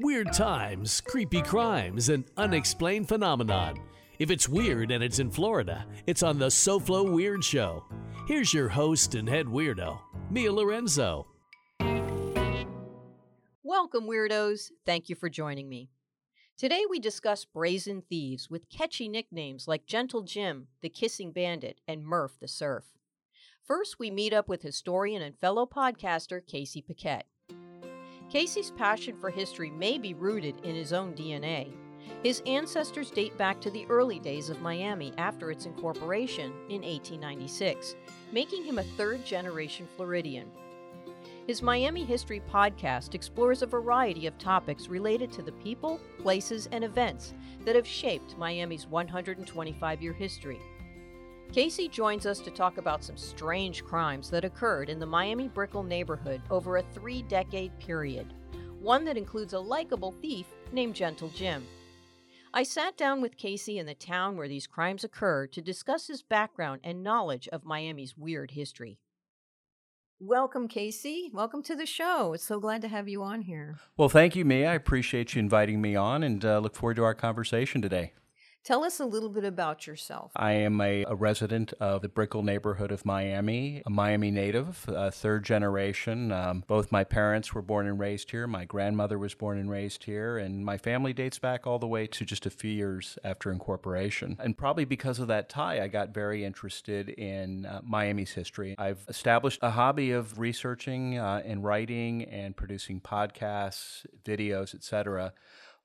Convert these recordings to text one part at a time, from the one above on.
Weird times, creepy crimes, and unexplained phenomenon. If it's weird and it's in Florida, it's on the SoFlo Weird Show. Here's your host and head weirdo, Mia Lorenzo. Welcome, weirdos. Thank you for joining me. Today we discuss brazen thieves with catchy nicknames like Gentle Jim, the Kissing Bandit, and Murph the Surf. First, we meet up with historian and fellow podcaster Casey Paquette. Casey's passion for history may be rooted in his own DNA. His ancestors date back to the early days of Miami after its incorporation in 1896, making him a third generation Floridian. His Miami History podcast explores a variety of topics related to the people, places, and events that have shaped Miami's 125 year history. Casey joins us to talk about some strange crimes that occurred in the Miami Brickell neighborhood over a three decade period, one that includes a likable thief named Gentle Jim. I sat down with Casey in the town where these crimes occurred to discuss his background and knowledge of Miami's weird history. Welcome, Casey. Welcome to the show. It's so glad to have you on here. Well, thank you, Mia. I appreciate you inviting me on and uh, look forward to our conversation today. Tell us a little bit about yourself. I am a, a resident of the Brickell neighborhood of Miami, a Miami native, a third generation. Um, both my parents were born and raised here. My grandmother was born and raised here, and my family dates back all the way to just a few years after incorporation. And probably because of that tie, I got very interested in uh, Miami's history. I've established a hobby of researching uh, and writing and producing podcasts, videos, etc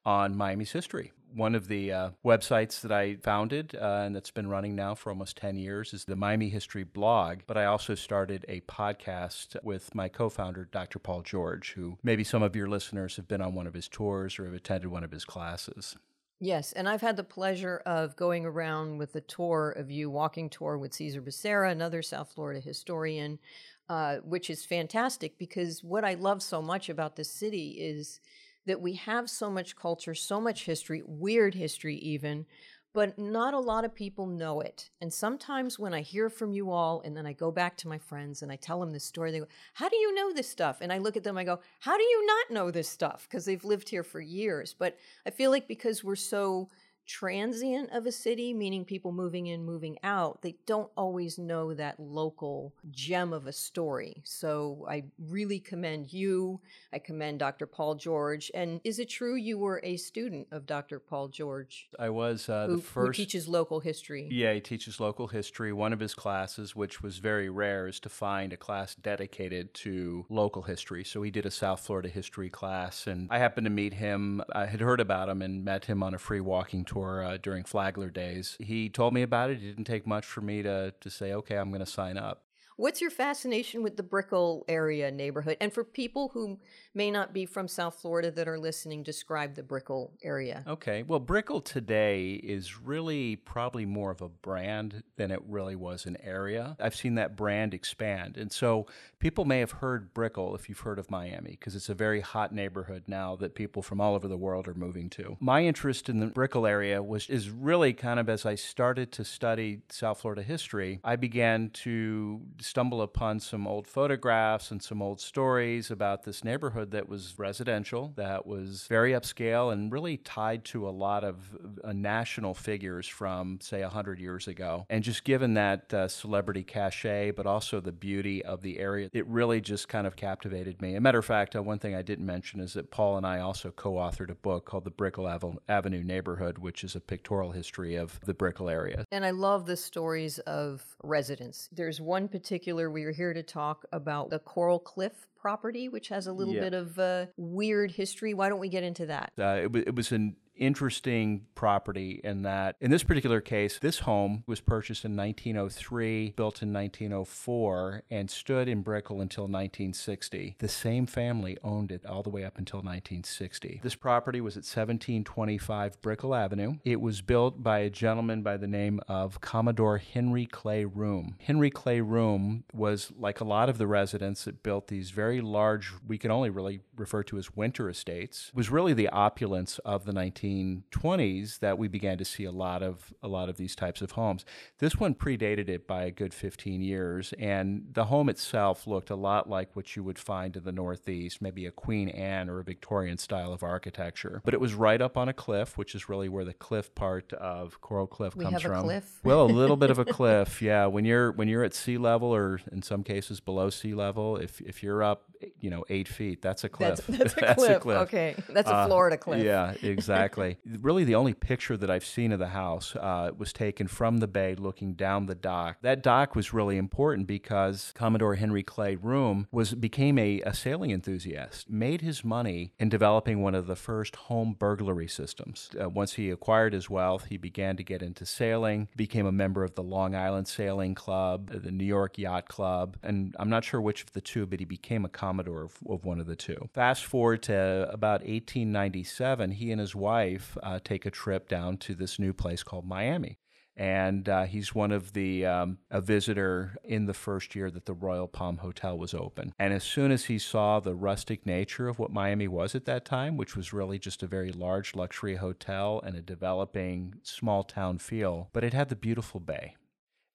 on Miami's history. One of the uh, websites that I founded uh, and that's been running now for almost 10 years is the Miami History blog. But I also started a podcast with my co founder, Dr. Paul George, who maybe some of your listeners have been on one of his tours or have attended one of his classes. Yes, and I've had the pleasure of going around with a tour of you, walking tour with Cesar Becerra, another South Florida historian, uh, which is fantastic because what I love so much about this city is that we have so much culture, so much history, weird history even, but not a lot of people know it. And sometimes when I hear from you all and then I go back to my friends and I tell them this story, they go, How do you know this stuff? And I look at them, I go, How do you not know this stuff? Because they've lived here for years. But I feel like because we're so transient of a city, meaning people moving in, moving out, they don't always know that local gem of a story. So I really commend you. I commend Dr. Paul George. And is it true you were a student of Dr. Paul George? I was uh, who, the first. Who teaches local history. Yeah, he teaches local history. One of his classes, which was very rare, is to find a class dedicated to local history. So he did a South Florida history class. And I happened to meet him. I had heard about him and met him on a free walking tour uh, during Flagler days. He told me about it. It didn't take much for me to, to say, okay, I'm going to sign up. What's your fascination with the Brickell area neighborhood? And for people who may not be from South Florida that are listening, describe the Brickell area. Okay. Well, Brickell today is really probably more of a brand than it really was an area. I've seen that brand expand. And so people may have heard Brickell if you've heard of Miami, because it's a very hot neighborhood now that people from all over the world are moving to. My interest in the Brickell area was is really kind of as I started to study South Florida history, I began to stumble upon some old photographs and some old stories about this neighborhood that was residential, that was very upscale, and really tied to a lot of uh, national figures from, say, 100 years ago. And just given that uh, celebrity cachet, but also the beauty of the area, it really just kind of captivated me. As a matter of fact, uh, one thing I didn't mention is that Paul and I also co authored a book called The Brickell Ave- Avenue Neighborhood, which is a pictorial history of the Brickell area. And I love the stories of residents. There's one particular, we are here to talk about the Coral Cliff property, which has a little Yeah. bit of uh, weird history. Why don't we get into that? Uh, it, wa- it was an interesting property in that, in this particular case, this home was purchased in 1903, built in 1904, and stood in Brickell until 1960. The same family owned it all the way up until 1960. This property was at 1725 Brickell Avenue. It was built by a gentleman by the name of Commodore Henry Clay Room. Henry Clay Room was like a lot of the residents that built these very large, we can only really refer to as winter estates, was really the opulence of the 19 1920s that we began to see a lot of a lot of these types of homes. This one predated it by a good 15 years, and the home itself looked a lot like what you would find in the Northeast, maybe a Queen Anne or a Victorian style of architecture. But it was right up on a cliff, which is really where the cliff part of Coral Cliff we comes have a from. cliff. Well, a little bit of a cliff, yeah. When you're when you're at sea level, or in some cases below sea level, if if you're up, you know, eight feet, that's a cliff. That's, that's a cliff. Okay, that's a Uh, Florida cliff. Yeah, exactly. really, the only picture that I've seen of the house uh, was taken from the bay looking down the dock. That dock was really important because Commodore Henry Clay Room was became a, a sailing enthusiast, made his money in developing one of the first home burglary systems. Uh, once he acquired his wealth, he began to get into sailing, became a member of the Long Island Sailing Club, uh, the New York Yacht Club, and I'm not sure which of the two, but he became a commodore of, of one of the two. Fast forward to about 1897, he and his wife uh, take a trip down to this new place called Miami. And uh, he's one of the um, a visitor in the first year that the Royal Palm Hotel was open. And as soon as he saw the rustic nature of what Miami was at that time, which was really just a very large luxury hotel and a developing small town feel, but it had the beautiful bay.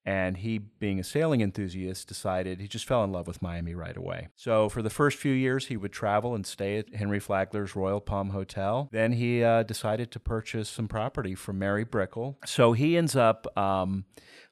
And he, being a sailing enthusiast, decided he just fell in love with Miami right away. So, for the first few years, he would travel and stay at Henry Flagler's Royal Palm Hotel. Then he uh, decided to purchase some property from Mary Brickell. So, he ends up. Um,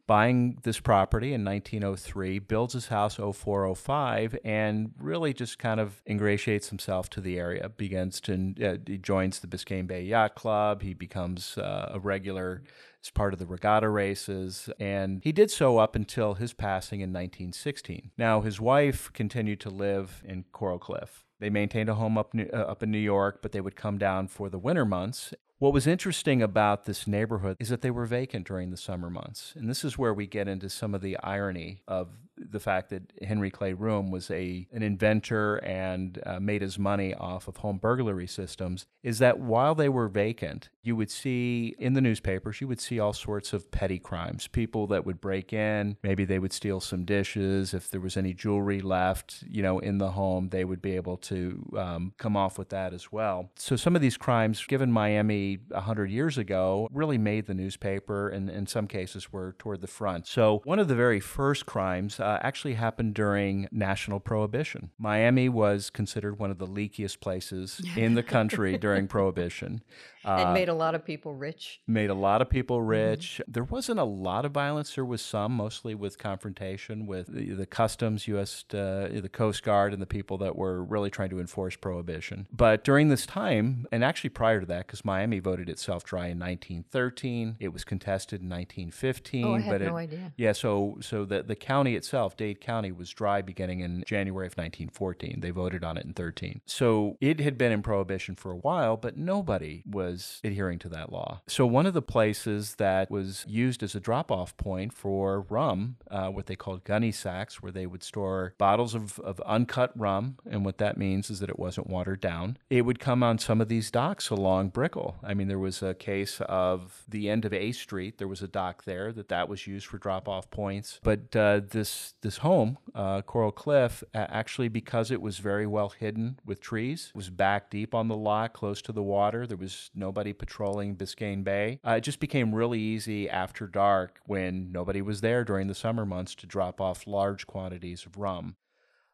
buying this property in 1903, builds his house 0405, and really just kind of ingratiates himself to the area. Begins to uh, he joins the Biscayne Bay Yacht Club. He becomes uh, a regular as part of the regatta races, and he did so up until his passing in 1916. Now, his wife continued to live in Coral Cliff. They maintained a home up, uh, up in New York, but they would come down for the winter months. What was interesting about this neighborhood is that they were vacant during the summer months. And this is where we get into some of the irony of the fact that Henry Clay Room was a an inventor and uh, made his money off of home burglary systems is that while they were vacant, you would see in the newspapers, you would see all sorts of petty crimes. People that would break in, maybe they would steal some dishes. If there was any jewelry left, you know, in the home, they would be able to um, come off with that as well. So some of these crimes, given Miami 100 years ago, really made the newspaper and in some cases were toward the front. So one of the very first crimes uh, actually happened during national prohibition. Miami was considered one of the leakiest places in the country during prohibition. and made a lot of people rich. Made a lot of people rich. There wasn't a lot of violence. There was some, mostly with confrontation with the, the customs, U.S., uh, the Coast Guard, and the people that were really trying to enforce prohibition. But during this time, and actually prior to that, because Miami voted itself dry in 1913, it was contested in 1915. Oh, I had but no it, idea. yeah, so so the the county itself, Dade County, was dry beginning in January of 1914. They voted on it in 13. So it had been in prohibition for a while, but nobody was adhering to that law. So one of the places that was used as a drop-off point for rum, uh, what they called gunny sacks, where they would store bottles of, of uncut rum, and what that means is that it wasn't watered down. It would come on some of these docks along Brickell. I mean, there was a case of the end of A Street. There was a dock there that that was used for drop-off points. But uh, this this home, uh, Coral Cliff, actually because it was very well hidden with trees, was back deep on the lot, close to the water. There was nobody patrolling Biscayne Bay. Uh, it just became really easy after dark when nobody was there during the summer months to drop off large quantities of rum.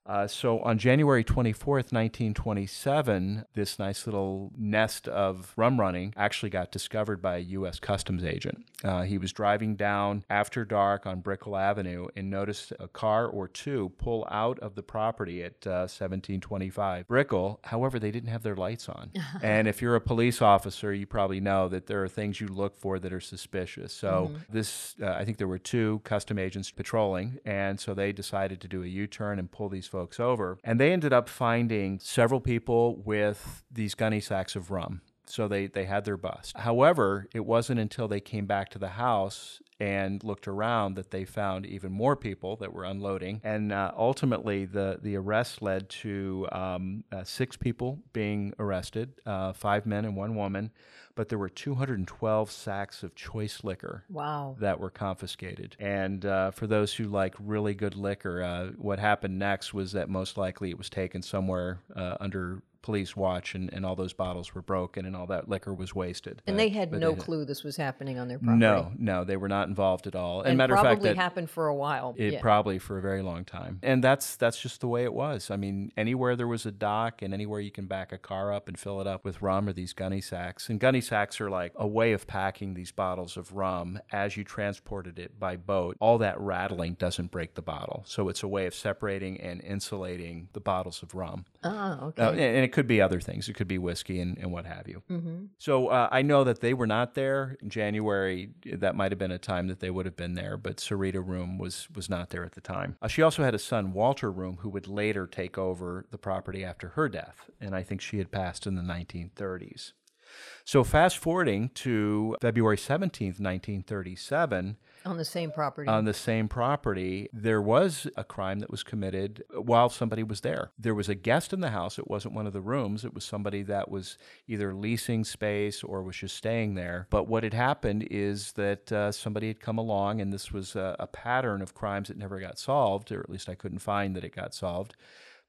Uh, so on January 24th, 1927, this nice little nest of rum running actually got discovered by a U.S. Customs agent. Uh, he was driving down after dark on Brickell Avenue and noticed a car or two pull out of the property at uh, 1725 Brickell. However, they didn't have their lights on. and if you're a police officer, you probably know that there are things you look for that are suspicious. So this, uh, I think there were two custom agents patrolling, and so they decided to do a U-turn and pull these folks over. And they ended up finding several people with these gunny sacks of rum. So they, they had their bust. However, it wasn't until they came back to the house and looked around that they found even more people that were unloading. And uh, ultimately, the, the arrest led to um, uh, six people being arrested uh, five men and one woman. But there were 212 sacks of choice liquor Wow. that were confiscated. And uh, for those who like really good liquor, uh, what happened next was that most likely it was taken somewhere uh, under police watch and, and all those bottles were broken and all that liquor was wasted. And But- they had no they- clue this was happening on their property. No, no, they were not involved at all. And, and matter of fact, that happened for a while. it yeah. probably for a very long time. And that's that's just the way it was. I mean, anywhere there was a dock and anywhere you can back a car up and fill it up with rum or these gunny sacks. And gunny sacks are like a way of packing these bottles of rum as you transported it by boat. All that rattling doesn't break the bottle. So it's a way of separating and insulating the bottles of rum. Ah, okay. Uh, and, and it could be other things. It could be whiskey and, and what have you. mm-hmm. So uh, I know that they were not there in January. That might have been a time that they would have been there, but Sarita Room was was not there at the time. Uh, she also had a son, Walter Room, who would later take over the property after her death, and I think she had passed in the 1930s. So fast forwarding to February 17th, 1937, On the same property. on the same property, there was a crime that was committed while somebody was there. There was a guest in the house. It wasn't one of the rooms, it was somebody that was either leasing space or was just staying there. But what had happened is that uh, somebody had come along, and this was a, a pattern of crimes that never got solved, or at least I couldn't find that it got solved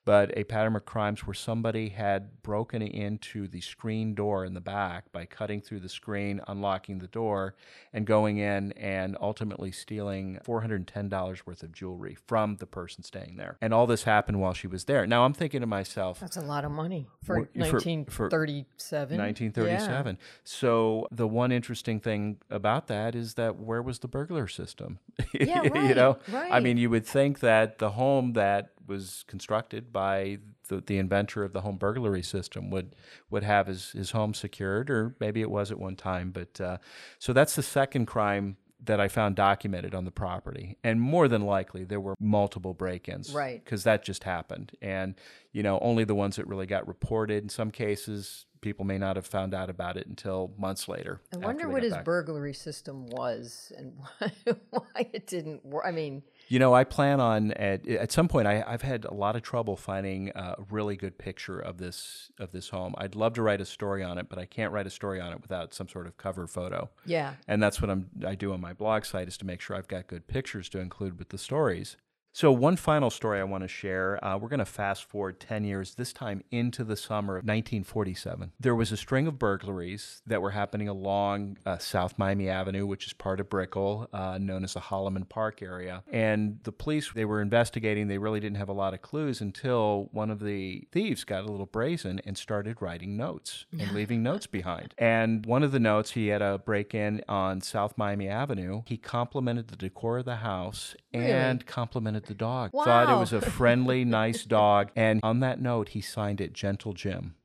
but a pattern of crimes where somebody had broken into the screen door in the back by cutting through the screen, unlocking the door, and going in and ultimately stealing $410 worth of jewelry from the person staying there. And all this happened while she was there. Now I'm thinking to myself, That's a lot of money for Wh- for- for 1937. 1937. So the one interesting thing about that is that where was the burglar system? Yeah, right, you know, right, know, I mean, you would think that the home that was constructed by the, the inventor of the home burglary system would would have his his home secured, or maybe it was at one time. But uh, so that's the second crime that I found documented on the property, and more than likely there were multiple break-ins, Right. Because that just happened, and you know only the ones that really got reported. In some cases, people may not have found out about it until months later. I wonder what his back. burglary system was and why, why it didn't work. I mean, You know, I plan on at at some point. I, I've had a lot of trouble finding uh, a really good picture of this of this home. I'd love to write a story on it, but I can't write a story on it without some sort of cover photo. yeah. And that's what I'm I do on my blog site is to make sure I've got good pictures to include with the stories. So one final story I want to share. Uh, we're going to fast forward 10 years, this time into the summer of 1947. There was a string of burglaries that were happening along uh, South Miami Avenue, which is part of Brickell, uh, known as the Holloman Park area. And the police, they were investigating. They really didn't have a lot of clues until one of the thieves got a little brazen and started writing notes and leaving notes behind. And one of the notes, he had a break in on South Miami Avenue. He complimented the decor of the house and complimented the dog. Thought it was a friendly, nice dog. And on that note, he signed it Gentle Jim.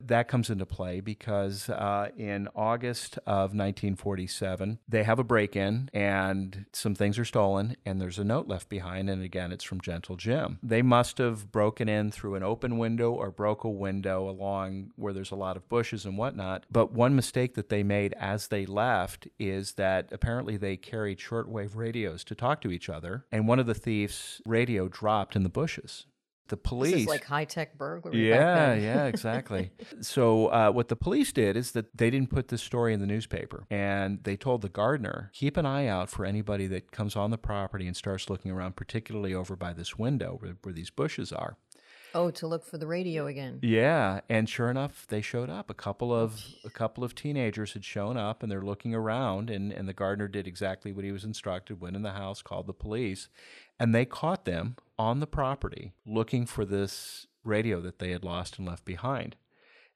That comes into play because uh, in August of 1947, they have a break in and some things are stolen, and there's a note left behind. And again, it's from Gentle Jim. They must have broken in through an open window or broke a window along where there's a lot of bushes and whatnot. But one mistake that they made as they left is that apparently they carried shortwave radios to talk to each other, and one of the thieves' radio dropped in the bushes. The police This is like high tech burglary. yeah, yeah, exactly. so uh, what the police did is that they didn't put this story in the newspaper, and they told the gardener keep an eye out for anybody that comes on the property and starts looking around, particularly over by this window where, where these bushes are. Oh, to look for the radio again. Yeah, and sure enough, they showed up. A couple of a couple of teenagers had shown up, and they're looking around. and And the gardener did exactly what he was instructed. Went in the house, called the police, and they caught them on the property looking for this radio that they had lost and left behind.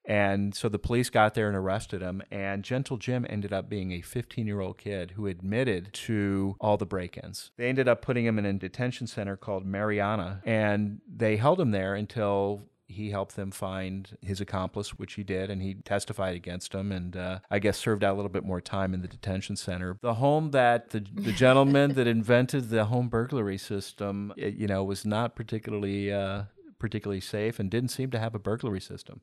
And so the police got there and arrested him. And Gentle Jim ended up being a 15 year old kid who admitted to all the break ins. They ended up putting him in a detention center called Marianna. And they held him there until he helped them find his accomplice, which he did, and he testified against him, and uh, I guess served out a little bit more time in the detention center. The home that the, the gentleman that invented the home burglary system, it, you know, was not particularly uh, particularly safe, and didn't seem to have a burglary system.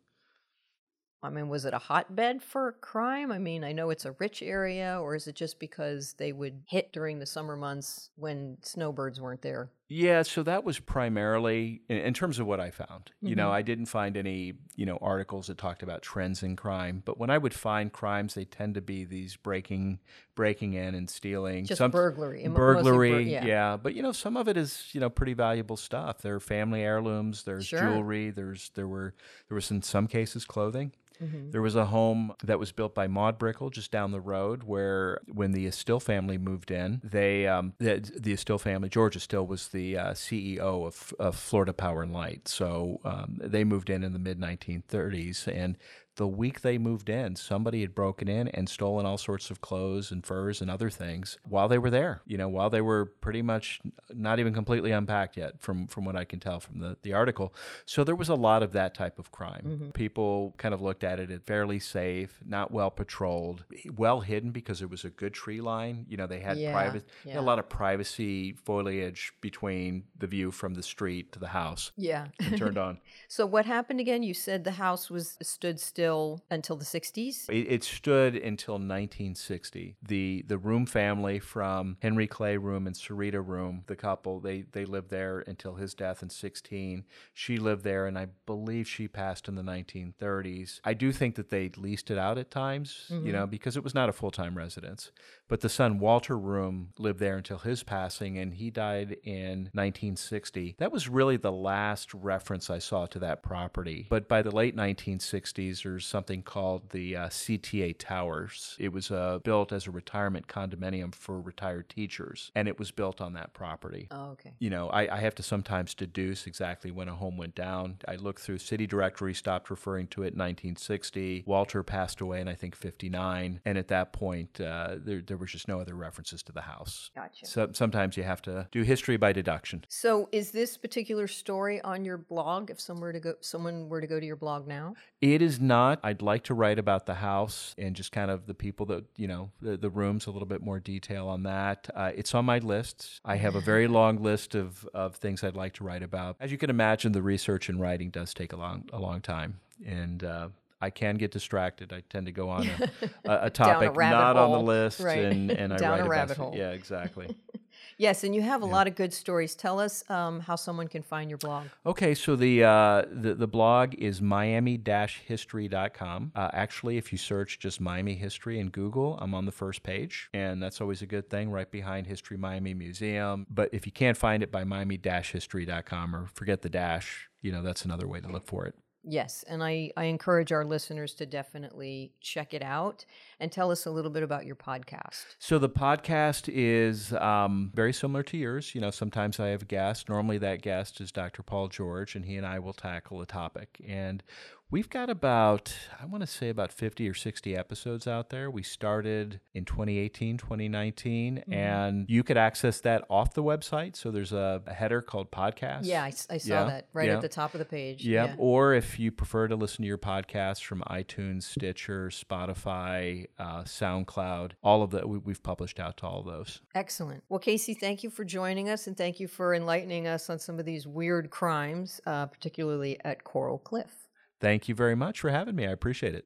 I mean, was it a hotbed for crime? I mean, I know it's a rich area, or is it just because they would hit during the summer months when snowbirds weren't there? Yeah, so that was primarily in, in terms of what I found. You know, Mhm. I didn't find any, you know, articles that talked about trends in crime, but when I would find crimes, they tend to be these breaking breaking in and stealing. Just Some- burglary. mostly bur- burglary, yeah. yeah. But you know, some of it is, you know, pretty valuable stuff. There are family heirlooms, there's Sure. jewelry, there's there were there was in some cases clothing. Mhm. There was a home that was built by Maud Brickell just down the road, where when the Estill family moved in, they um, the, the Estill family, George Estill was the uh, CEO of, of Florida Power and Light. So um, they moved in in the mid 1930s, and the week they moved in, somebody had broken in and stolen all sorts of clothes and furs and other things while they were there. You know, while they were pretty much not even completely unpacked yet, from from what I can tell from the the article. So there was a lot of that type of crime. Mm-hmm. People kind of looked at it as fairly safe, not well patrolled, well hidden because it was a good tree line. You know, they had Yeah, private, they had a lot of privacy foliage between the view from the street to the house. Yeah. turned on. so what happened again? You said the house was stood still until the 60s? It, it stood until 1960. The the Room family from Henry Clay Room and Sarita Room, the couple, they they lived there until his death in 16. She lived there, and I believe she passed in the 1930s. I do think that they leased it out at times, you mm-hmm. know, because it was not a full time residence. But the son Walter Room lived there until his passing, and he died in 1960. That was really the last reference I saw to that property. But by the late 1960s, something called the uh, CTA Towers. It was uh, built as a retirement condominium for retired teachers, and it was built on that property. Oh, okay. You know, I, I have to sometimes deduce exactly when a home went down. I looked through city directory, stopped referring to it in 1960. Walter passed away in, I think, 59. And at that point, uh, there, there was just no other references to the house. Gotcha. So sometimes you have to do history by deduction. So is this particular story on your blog if someone were to go someone were to go to your blog now? It is not. I'd like to write about the house and just kind of the people that, you know, the, the rooms, a little bit more detail on that. Uh, it's on my list. I have a very long list of, of things I'd like to write about. As you can imagine, the research and writing does take a long, a long time. And, uh, I can get distracted. I tend to go on a, a, a topic rabbit not on the list, Right. and, and I Down write a about rabbit it. hole. Yeah, exactly. Yes, and you have a lot of good stories. Tell us um, how someone can find your blog. Okay, so the uh, the, the blog is miami-history.com. Uh, actually, if you search just Miami History in Google, I'm on the first page, and that's always a good thing, right behind History Miami Museum. But if you can't find it by miami-history.com or forget the dash, you know that's another way to look for it. Yes, and I, I encourage our listeners to definitely check it out and tell us a little bit about your podcast. So the podcast is um, very similar to yours. You know, sometimes I have a guest. Normally, that guest is Dr. Paul George, and he and I will tackle a topic. And we've got about, I want to say, about 50 or 60 episodes out there. We started in 2018, 2019, and you could access that off the website. So there's a, a header called podcast. Yeah, I saw Yeah, that right yeah. at the top of the page. Yep. Or if you prefer to listen to your podcasts from iTunes, Stitcher, Spotify, uh, SoundCloud, all of that, we, we've published out to all of those. Excellent. Well, Casey, thank you for joining us and thank you for enlightening us on some of these weird crimes, uh, particularly at Coral Cliff. Thank you very much for having me. I appreciate it.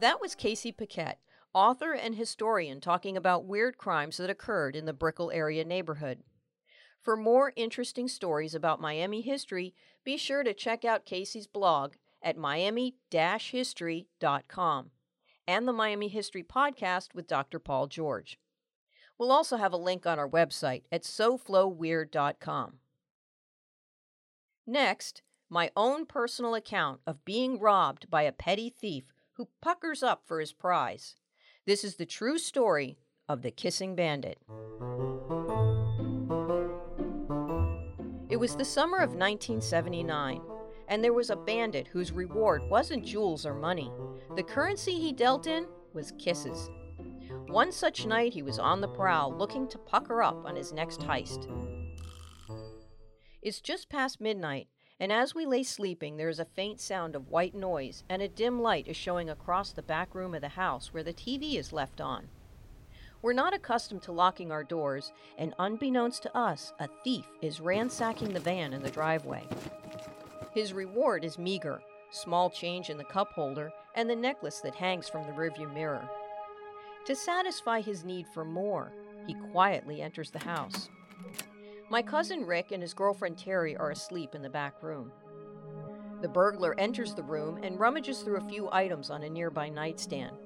That was Casey Paquette, author and historian, talking about weird crimes that occurred in the Brickell area neighborhood. For more interesting stories about Miami history, be sure to check out Casey's blog at miami-history.com and the Miami History Podcast with Dr. Paul George. We'll also have a link on our website at sofloweird.com. Next, my own personal account of being robbed by a petty thief who puckers up for his prize. This is the true story of the Kissing Bandit. It was the summer of 1979, and there was a bandit whose reward wasn't jewels or money. The currency he dealt in was kisses. One such night, he was on the prowl looking to pucker up on his next heist. It's just past midnight, and as we lay sleeping, there is a faint sound of white noise, and a dim light is showing across the back room of the house where the TV is left on. We're not accustomed to locking our doors, and unbeknownst to us, a thief is ransacking the van in the driveway. His reward is meager small change in the cup holder and the necklace that hangs from the rearview mirror. To satisfy his need for more, he quietly enters the house. My cousin Rick and his girlfriend Terry are asleep in the back room. The burglar enters the room and rummages through a few items on a nearby nightstand.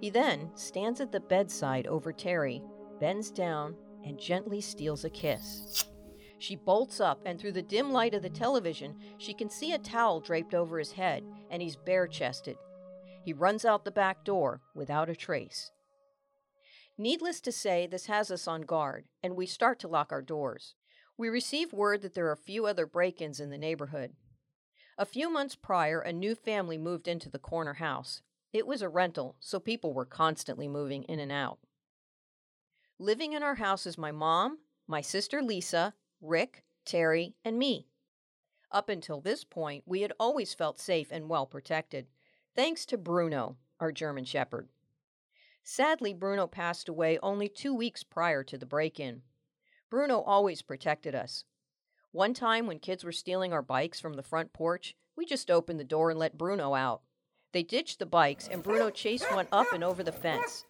He then stands at the bedside over Terry, bends down, and gently steals a kiss. She bolts up, and through the dim light of the television, she can see a towel draped over his head, and he's bare chested. He runs out the back door without a trace. Needless to say, this has us on guard, and we start to lock our doors. We receive word that there are a few other break ins in the neighborhood. A few months prior, a new family moved into the corner house. It was a rental, so people were constantly moving in and out. Living in our house is my mom, my sister Lisa, Rick, Terry, and me. Up until this point, we had always felt safe and well protected, thanks to Bruno, our German Shepherd. Sadly, Bruno passed away only two weeks prior to the break in. Bruno always protected us. One time, when kids were stealing our bikes from the front porch, we just opened the door and let Bruno out. They ditched the bikes, and Bruno chased one up and over the fence.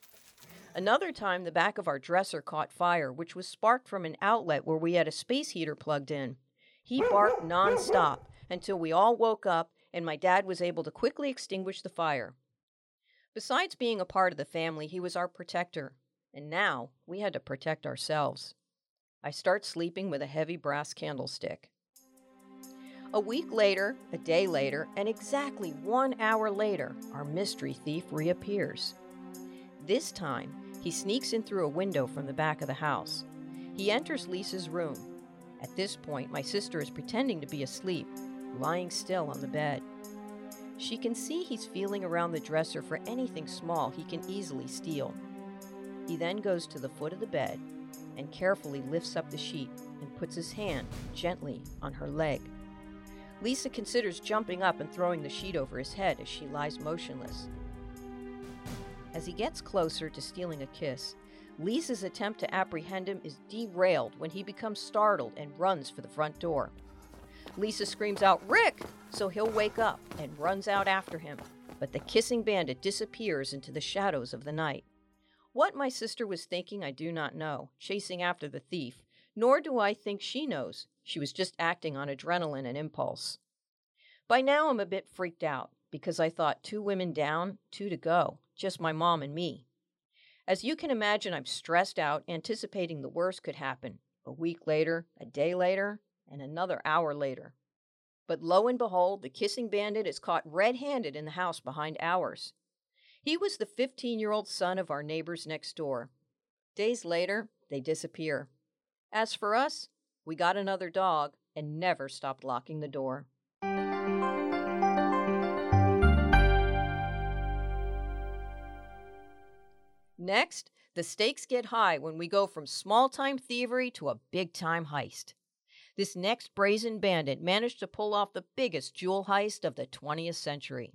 Another time, the back of our dresser caught fire, which was sparked from an outlet where we had a space heater plugged in. He barked nonstop until we all woke up and my dad was able to quickly extinguish the fire. Besides being a part of the family, he was our protector, and now we had to protect ourselves. I start sleeping with a heavy brass candlestick. A week later, a day later, and exactly one hour later, our mystery thief reappears. This time, he sneaks in through a window from the back of the house. He enters Lisa's room. At this point, my sister is pretending to be asleep, lying still on the bed. She can see he's feeling around the dresser for anything small he can easily steal. He then goes to the foot of the bed and carefully lifts up the sheet and puts his hand gently on her leg. Lisa considers jumping up and throwing the sheet over his head as she lies motionless. As he gets closer to stealing a kiss, Lisa's attempt to apprehend him is derailed when he becomes startled and runs for the front door. Lisa screams out, Rick! So he'll wake up and runs out after him, but the kissing bandit disappears into the shadows of the night. What my sister was thinking, I do not know, chasing after the thief, nor do I think she knows. She was just acting on adrenaline and impulse. By now, I'm a bit freaked out because I thought two women down, two to go just my mom and me. As you can imagine, I'm stressed out, anticipating the worst could happen a week later, a day later, and another hour later. But lo and behold, the kissing bandit is caught red handed in the house behind ours. He was the 15 year old son of our neighbors next door. Days later, they disappear. As for us, we got another dog and never stopped locking the door. Next, the stakes get high when we go from small time thievery to a big time heist. This next brazen bandit managed to pull off the biggest jewel heist of the 20th century.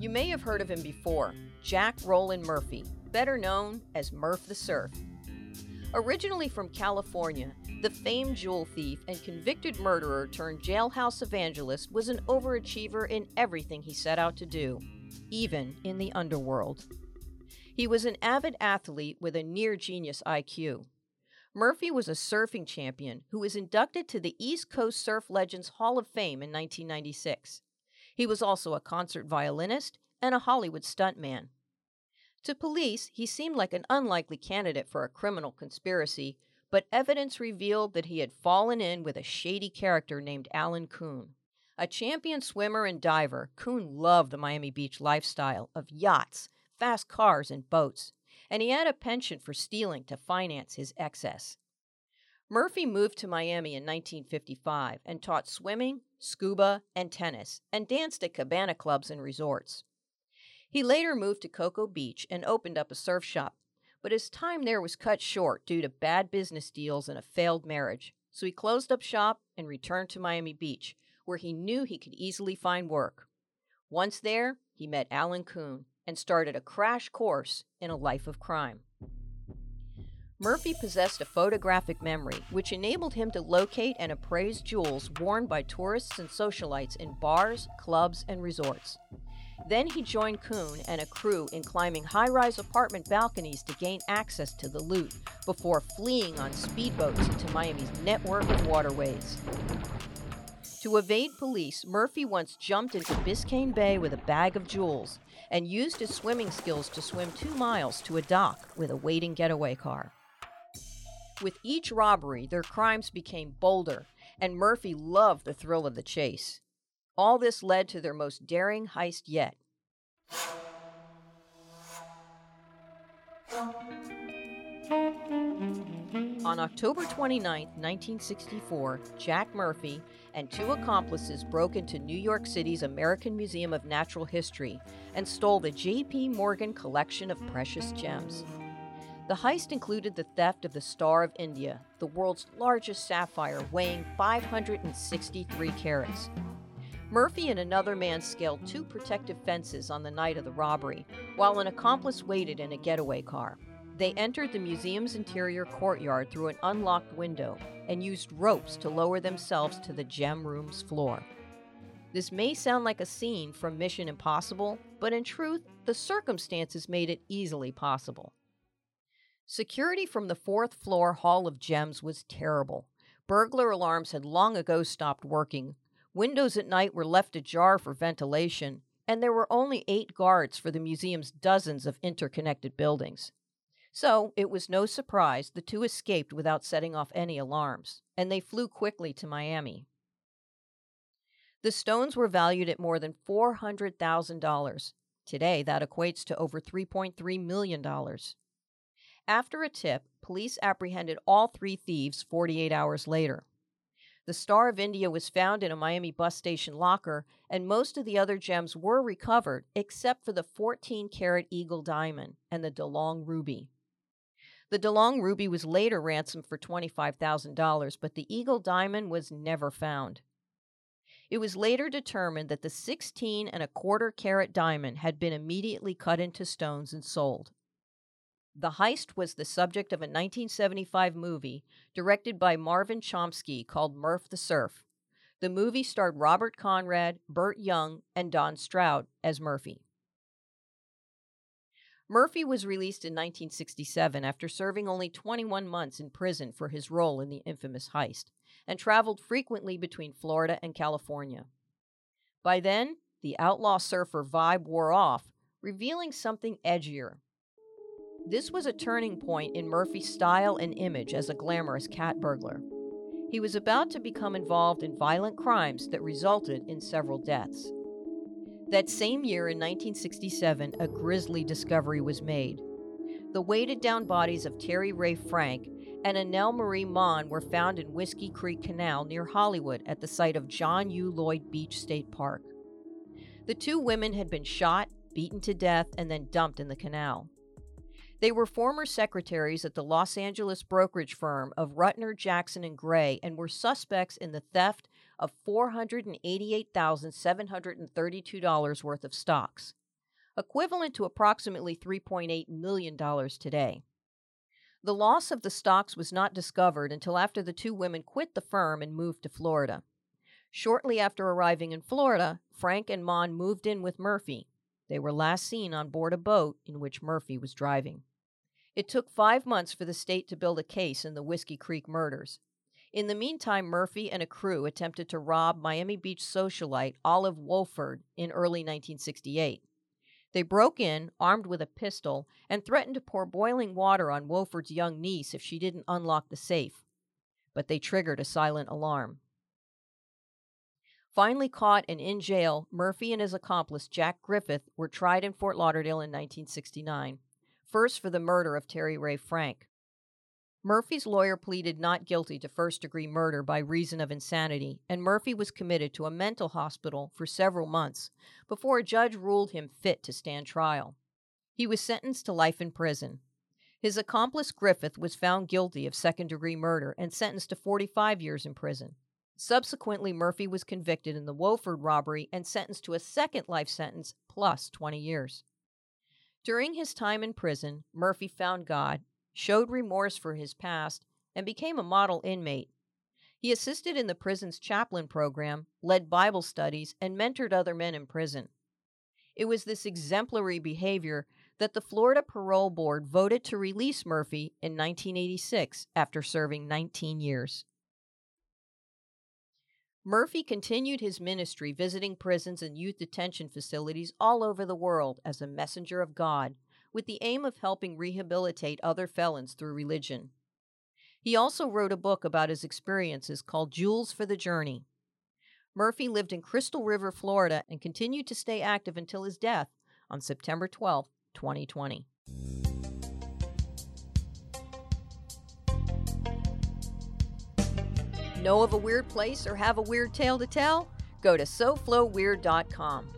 You may have heard of him before Jack Roland Murphy, better known as Murph the Surf. Originally from California, the famed jewel thief and convicted murderer turned jailhouse evangelist was an overachiever in everything he set out to do, even in the underworld. He was an avid athlete with a near genius IQ. Murphy was a surfing champion who was inducted to the East Coast Surf Legends Hall of Fame in 1996. He was also a concert violinist and a Hollywood stuntman. To police, he seemed like an unlikely candidate for a criminal conspiracy but evidence revealed that he had fallen in with a shady character named Alan Kuhn. A champion swimmer and diver, Kuhn loved the Miami Beach lifestyle of yachts, fast cars, and boats, and he had a penchant for stealing to finance his excess. Murphy moved to Miami in 1955 and taught swimming, scuba, and tennis, and danced at cabana clubs and resorts. He later moved to Cocoa Beach and opened up a surf shop but his time there was cut short due to bad business deals and a failed marriage. So he closed up shop and returned to Miami Beach, where he knew he could easily find work. Once there, he met Alan Kuhn and started a crash course in a life of crime. Murphy possessed a photographic memory, which enabled him to locate and appraise jewels worn by tourists and socialites in bars, clubs, and resorts. Then he joined Kuhn and a crew in climbing high rise apartment balconies to gain access to the loot before fleeing on speedboats into Miami's network of waterways. To evade police, Murphy once jumped into Biscayne Bay with a bag of jewels and used his swimming skills to swim two miles to a dock with a waiting getaway car. With each robbery, their crimes became bolder, and Murphy loved the thrill of the chase. All this led to their most daring heist yet. On October 29, 1964, Jack Murphy and two accomplices broke into New York City's American Museum of Natural History and stole the J.P. Morgan collection of precious gems. The heist included the theft of the Star of India, the world's largest sapphire weighing 563 carats. Murphy and another man scaled two protective fences on the night of the robbery, while an accomplice waited in a getaway car. They entered the museum's interior courtyard through an unlocked window and used ropes to lower themselves to the gem room's floor. This may sound like a scene from Mission Impossible, but in truth, the circumstances made it easily possible. Security from the fourth floor Hall of Gems was terrible. Burglar alarms had long ago stopped working. Windows at night were left ajar for ventilation, and there were only eight guards for the museum's dozens of interconnected buildings. So it was no surprise the two escaped without setting off any alarms, and they flew quickly to Miami. The stones were valued at more than $400,000. Today, that equates to over $3.3 million. After a tip, police apprehended all three thieves 48 hours later. The Star of India was found in a Miami bus station locker, and most of the other gems were recovered except for the 14 carat Eagle diamond and the DeLong ruby. The DeLong ruby was later ransomed for $25,000, but the Eagle diamond was never found. It was later determined that the 16 and a quarter carat diamond had been immediately cut into stones and sold. The heist was the subject of a 1975 movie directed by Marvin Chomsky called Murph the Surf. The movie starred Robert Conrad, Burt Young, and Don Stroud as Murphy. Murphy was released in 1967 after serving only 21 months in prison for his role in the infamous heist and traveled frequently between Florida and California. By then, the outlaw surfer vibe wore off, revealing something edgier this was a turning point in Murphy's style and image as a glamorous cat burglar. He was about to become involved in violent crimes that resulted in several deaths. That same year in 1967, a grisly discovery was made. The weighted down bodies of Terry Rae Frank and Annelle Marie Mohn were found in Whiskey Creek Canal near Hollywood at the site of John U. Lloyd Beach State Park. The two women had been shot, beaten to death, and then dumped in the canal. They were former secretaries at the Los Angeles brokerage firm of Rutner, Jackson, and Gray and were suspects in the theft of $488,732 worth of stocks, equivalent to approximately $3.8 million today. The loss of the stocks was not discovered until after the two women quit the firm and moved to Florida. Shortly after arriving in Florida, Frank and Mohn moved in with Murphy. They were last seen on board a boat in which Murphy was driving. It took five months for the state to build a case in the Whiskey Creek murders. In the meantime, Murphy and a crew attempted to rob Miami Beach socialite Olive Wofford in early 1968. They broke in, armed with a pistol, and threatened to pour boiling water on Wofford's young niece if she didn't unlock the safe. But they triggered a silent alarm. Finally caught and in jail, Murphy and his accomplice Jack Griffith were tried in Fort Lauderdale in 1969 first for the murder of Terry Rae Frank. Murphy's lawyer pleaded not guilty to first degree murder by reason of insanity, and Murphy was committed to a mental hospital for several months before a judge ruled him fit to stand trial. He was sentenced to life in prison. His accomplice Griffith was found guilty of second degree murder and sentenced to 45 years in prison. Subsequently, Murphy was convicted in the Wofford robbery and sentenced to a second life sentence plus 20 years. During his time in prison, Murphy found God, showed remorse for his past, and became a model inmate. He assisted in the prison's chaplain program, led Bible studies, and mentored other men in prison. It was this exemplary behavior that the Florida Parole Board voted to release Murphy in 1986 after serving 19 years. Murphy continued his ministry visiting prisons and youth detention facilities all over the world as a messenger of God, with the aim of helping rehabilitate other felons through religion. He also wrote a book about his experiences called Jewels for the Journey. Murphy lived in Crystal River, Florida, and continued to stay active until his death on September 12, 2020. Know of a weird place or have a weird tale to tell? Go to SoFloWeird.com.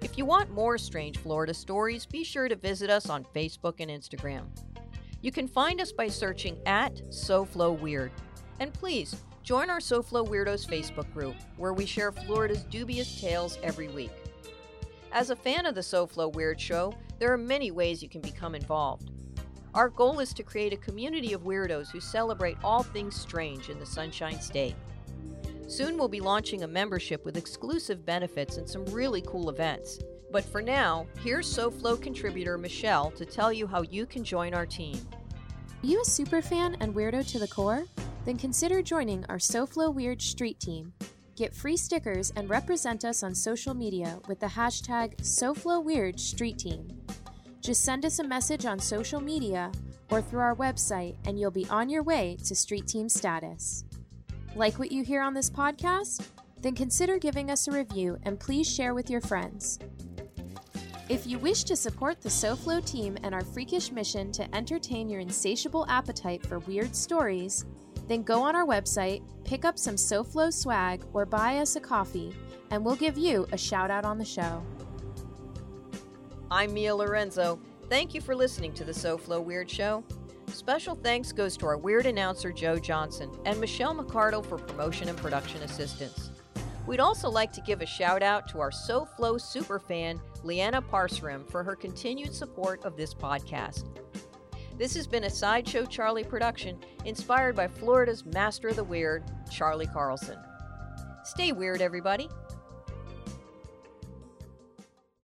If you want more strange Florida stories, be sure to visit us on Facebook and Instagram. You can find us by searching at SoFloWeird. And please, join our SoFlo Weirdos Facebook group, where we share Florida's dubious tales every week. As a fan of the SoFlo Weird Show, there are many ways you can become involved. Our goal is to create a community of weirdos who celebrate all things strange in the Sunshine State. Soon we'll be launching a membership with exclusive benefits and some really cool events. But for now, here's SoFlo contributor Michelle to tell you how you can join our team. Are you a super fan and weirdo to the core? Then consider joining our SoFlo Weird Street Team. Get free stickers and represent us on social media with the hashtag SoFloWeird Street Team. Just send us a message on social media or through our website, and you'll be on your way to Street Team status. Like what you hear on this podcast? Then consider giving us a review and please share with your friends. If you wish to support the SoFlo team and our freakish mission to entertain your insatiable appetite for weird stories, then go on our website, pick up some SoFlo swag, or buy us a coffee, and we'll give you a shout out on the show. I'm Mia Lorenzo. Thank you for listening to the SoFlo Weird Show. Special thanks goes to our weird announcer Joe Johnson and Michelle McCardle for promotion and production assistance. We'd also like to give a shout out to our SoFlo superfan, Leanna Parserim, for her continued support of this podcast. This has been a Sideshow Charlie production inspired by Florida's master of the weird, Charlie Carlson. Stay weird, everybody.